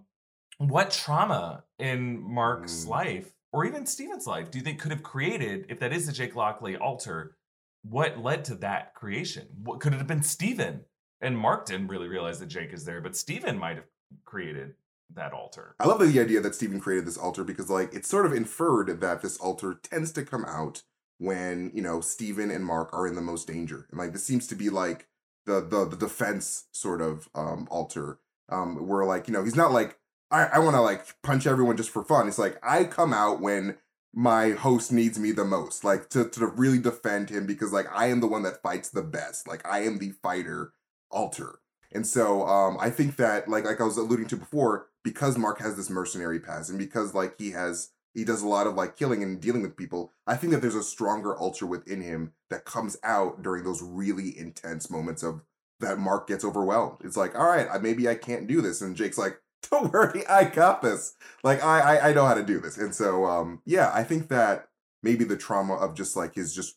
what trauma in Mark's Mm. life or even Steven's life do you think could have created, if that is the Jake Lockley alter, what led to that creation? What could it have been Steven and Mark didn't really realize that Jake is there, but Steven might have created that alter. I love the idea that Steven created this alter because like it's sort of inferred that this alter tends to come out when, you know, Steven and Mark are in the most danger. And like this seems to be like the the, the defense sort of um alter. Um where like, you know, he's not like I, I wanna like punch everyone just for fun. It's like I come out when my host needs me the most, like to, to really defend him because like I am the one that fights the best. Like I am the fighter alter. And so um I think that like like I was alluding to before, because Mark has this mercenary past and because like he has he does a lot of like killing and dealing with people, I think that there's a stronger alter within him that comes out during those really intense moments of that Mark gets overwhelmed. It's like, all right, maybe I can't do this. And Jake's like, [LAUGHS] don't worry, I got this. Like I, I I know how to do this. And so um yeah, I think that maybe the trauma of just like his just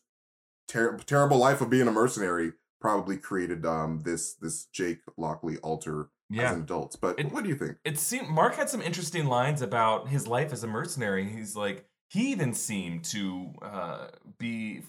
ter- terrible life of being a mercenary probably created um this this Jake Lockley alter as Yeah. an adult. But It- what do you think? It seemed Mark had some interesting lines about his life as a mercenary. He's like he even seemed to uh, be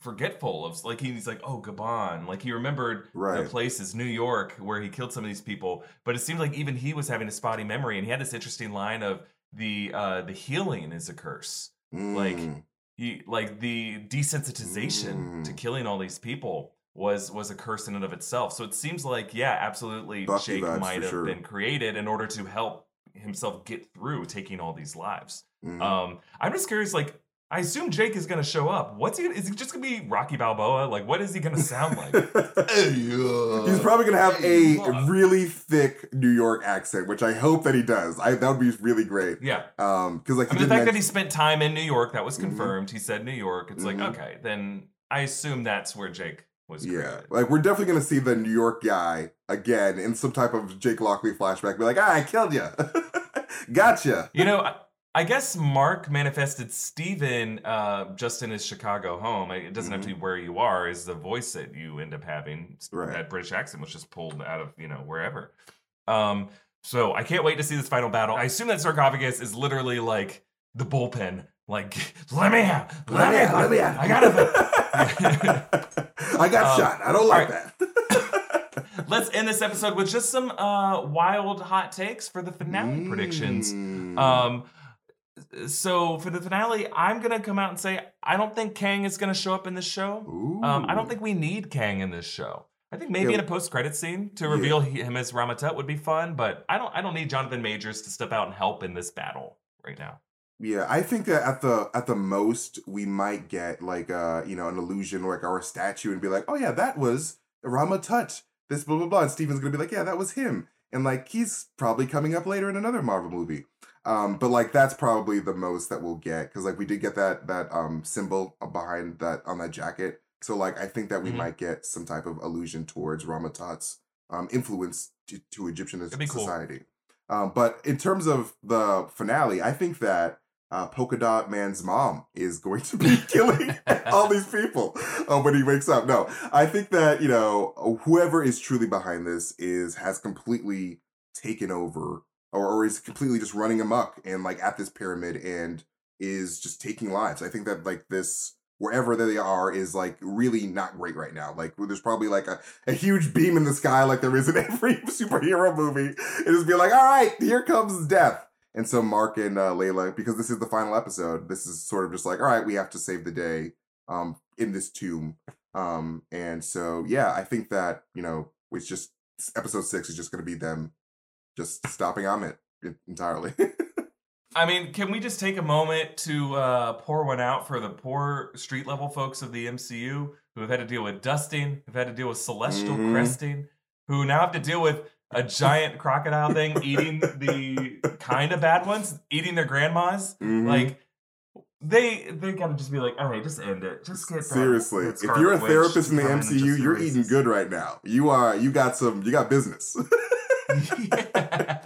forgetful of like he's like oh Gabon like he remembered the Right. places New York where he killed some of these people but it seemed like even he was having a spotty memory and he had this interesting line of the uh the healing is a curse like Mm, he like the desensitization to Mm. killing all these people was was a curse in and of itself so it seems like yeah absolutely Buffy jake might have sure. been created in order to help himself get through taking all these lives mhm. um i'm just curious like i assume jake is gonna show up what's he is he just gonna be rocky balboa like what is he gonna sound like [LAUGHS] He's probably gonna have a really thick New York accent, which I hope that he does. I that would be really great. yeah Um, because like I he mean, the did fact that he spent time in new york that was Mhm. confirmed he said new york it's Mhm. like okay then i assume that's where jake was yeah, created. like we're definitely gonna see the New York guy again in some type of Jake Lockley flashback. Be like, ah, I killed you, [LAUGHS] gotcha. You know, I, I guess Mark manifested Steven uh, just in his Chicago home. It doesn't have to be where you are, is the voice that you end up having. Mm-hmm. Right. That British accent was just pulled out of, you know, wherever. Um, so I can't wait to see this final battle. I assume that sarcophagus is literally like the bullpen. Like, let me out. Let, me out. let me out. I gotta. [LAUGHS] I got Um, shot. I don't like alright. that. [LAUGHS] Let's end this episode with just some uh, wild hot takes for the finale predictions. Mm. Um, so for the finale, I'm gonna come out and say I don't think Kang is gonna show up in this show. Um, I don't think we need Kang in this show. I think maybe Yeah. in a post-credit scene to reveal he- him as Ramatut would be fun, but I don't. I don't need Jonathan Majors to step out and help in this battle right now. Yeah, I think that at the at the most we might get like uh you know an illusion like our statue and be like, oh yeah, that was Rama Tut. This blah blah blah. And Steven's gonna be like, yeah, that was him. And like he's probably coming up later in another Marvel movie. Um, but like that's probably the most that we'll get because like we did get that that um symbol behind that on that jacket. So like I think that we Mhm. might get some type of allusion towards Rama Tut's um influence to, to Egyptian That'd cool. society. Um, but in terms of the finale, I think that uh, Polka Dot Man's mom is going to be [LAUGHS] killing [LAUGHS] all these people uh, when he wakes up. No, I think that you know whoever is truly behind this is has completely taken over, or, or is completely just running amok and like at this pyramid and is just taking lives. I think that like this wherever they are is like really not great right now. Like there's probably like a, a huge beam in the sky like there is in [LAUGHS] every superhero movie. And just be like, all right, here comes death. And so Mark and uh, Layla, because this is the final episode, this is sort of just like, all right, we have to save the day um, in this tomb. Um, and so, yeah, I think that, you know, it's just episode six is just going to be them just stopping Amit entirely. [LAUGHS] I mean, can we just take a moment to uh, pour one out for the poor street level folks of the MCU who have had to deal with dusting, who've had to deal with celestial Mhm. cresting, who now have to deal with a giant crocodile thing eating the kind of bad ones, eating their grandmas? Mhm. Like, they they gotta just be like, all right, just end it. Just get Seriously, if you're a therapist in the MCU, you're erase eating good right now. You are, you got some, you got business. [LAUGHS] Yeah.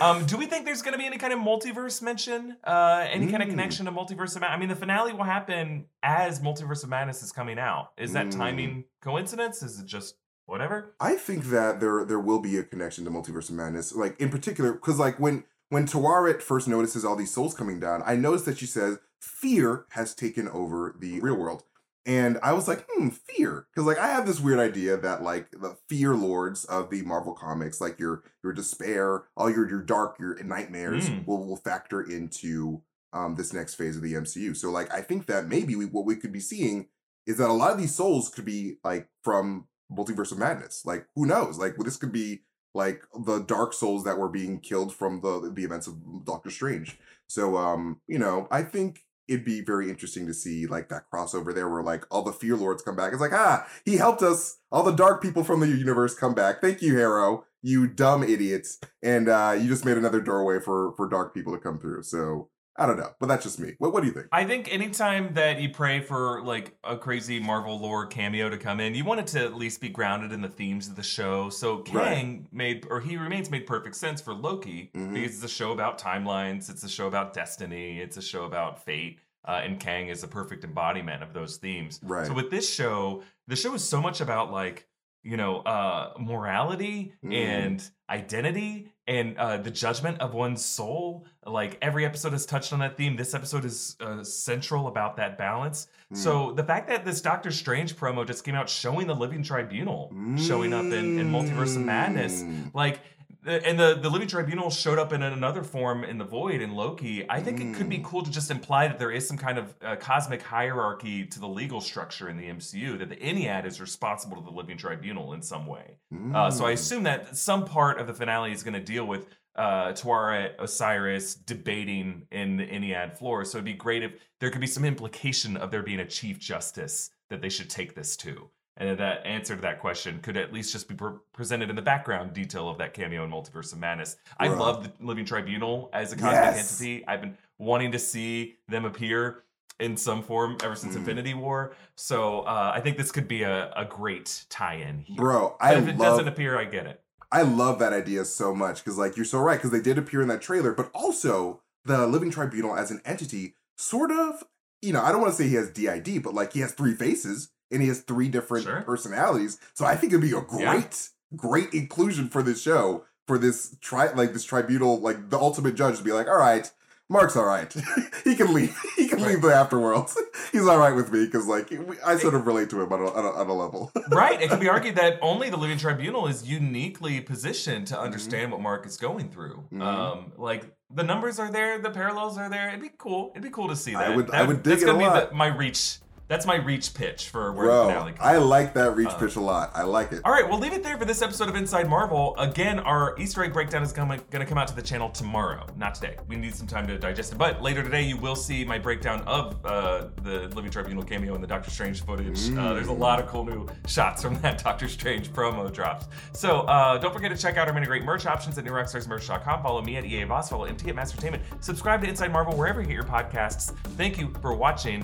um, do we think there's going to be any kind of multiverse mention? Uh, any kind of Mm. connection to Multiverse of Madness? I mean, the finale will happen as Multiverse of Madness is coming out. Is that Mm. timing coincidence? Is it just whatever? I think that there there will be a connection to Multiverse of Madness, like in particular, because like when when Taweret first notices all these souls coming down, I noticed that she says fear has taken over the real world, And I was like, hmm, fear. Because like I have this weird idea that like the fear lords of the Marvel comics, like your your despair, all your your dark, your nightmares Mm. will, will factor into um this next phase of the MCU. So like I think that maybe we, what we could be seeing is that a lot of these souls could be like from Multiverse of Madness. Like who knows? Like well, this could be like the dark souls that were being killed from the the events of Doctor Strange. So um, you know, I think it'd be very interesting to see like that crossover there where like all the fear lords come back. It's like, ah, he helped us. All the dark people from the universe come back. Thank you, Harrow. You dumb idiots. And uh you just made another doorway for for dark people to come through. So I don't know. But that's just me. What what do you think? I think anytime that you pray for like a crazy Marvel lore cameo to come in, you want it to at least be grounded in the themes of the show. So Right. Kang made or he remains made perfect sense for Loki Mhm. because it's a show about timelines, it's a show about destiny, it's a show about fate. Uh, and Kang is a perfect embodiment of those themes. Right. So with this show, the show is so much about like you know uh morality Mm. and identity and uh the judgment of one's soul like every episode has touched on that theme this episode is uh, central about that balance Mm. so the fact that this doctor strange promo just came out showing the living tribunal showing up in, in multiverse of madness Mm. like and the, the living tribunal showed up in another form in the void in loki i think it could be Mm. cool to just imply that there is some kind of uh, cosmic hierarchy to the legal structure in the mcu that the ennead is responsible to the living tribunal in some way uh, so I Mm. assume that some part of the finale is going to deal with uh, Taweret Osiris debating in the Ennead floor. So it'd be great if there could be some implication of there being a chief justice that they should take this to. And that answer to that question could at least just be pre- presented in the background detail of that cameo in Multiverse of Madness. I love the Living Tribunal as a cosmic Yes. entity. I've been wanting to see them appear in some form ever since Mhm. Infinity War. So uh, I think this could be a, a great tie-in here. Bro, But I if it love doesn't appear, I get it. I love that idea so much because, like, you're so right because they did appear in that trailer, but also the Living Tribunal as an entity, sort of, you know, I don't want to say he has DID, but like he has three faces and he has three different Sure. personalities. So I think it'd be a Yeah. great, great inclusion for this show for this tri like this tribunal, like the ultimate judge to be like, all right. Mark's all right. [LAUGHS] he can leave. [LAUGHS] He can leave the afterworlds. [LAUGHS] He's all right with me because, like, I sort of relate to him on a, on a, on a level. right. It can be argued that only the Living Tribunal is uniquely positioned Mm-hmm. to understand what Mark is going through. Mhm. Um, like the numbers are there, the parallels are there. It'd be cool. It'd be cool to see I that. would- I would dig that's it gonna a be lot. The, my reach. That's my reach pitch for where the Bro, finale. comes I from. like that reach Uh, pitch a lot. I like it. All right, we'll leave it there for this episode of Inside Marvel. Again, our Easter egg breakdown is going to come out to the channel tomorrow, not today. We need some time to digest it. But later today, you will see my breakdown of uh, the Living Tribunal cameo and the Doctor Strange footage. Uh, there's a lot of cool new shots from that [LAUGHS] Doctor Strange promo drops. So uh, don't forget to check out our many great merch options at newrockstarsmerch.com. Follow me at EA Voss, follow MT at Mastertainment. Subscribe to Inside Marvel wherever you get your podcasts. Thank you for watching.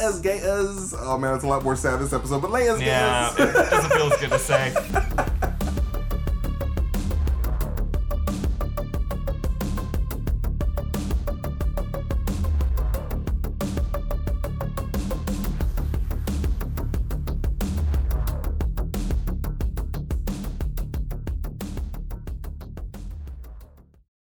Latest Gators. Layers Gators. Oh man, it's a lot more sad this episode, but Layers Yeah, Gators. it doesn't feel as good to say. [LAUGHS]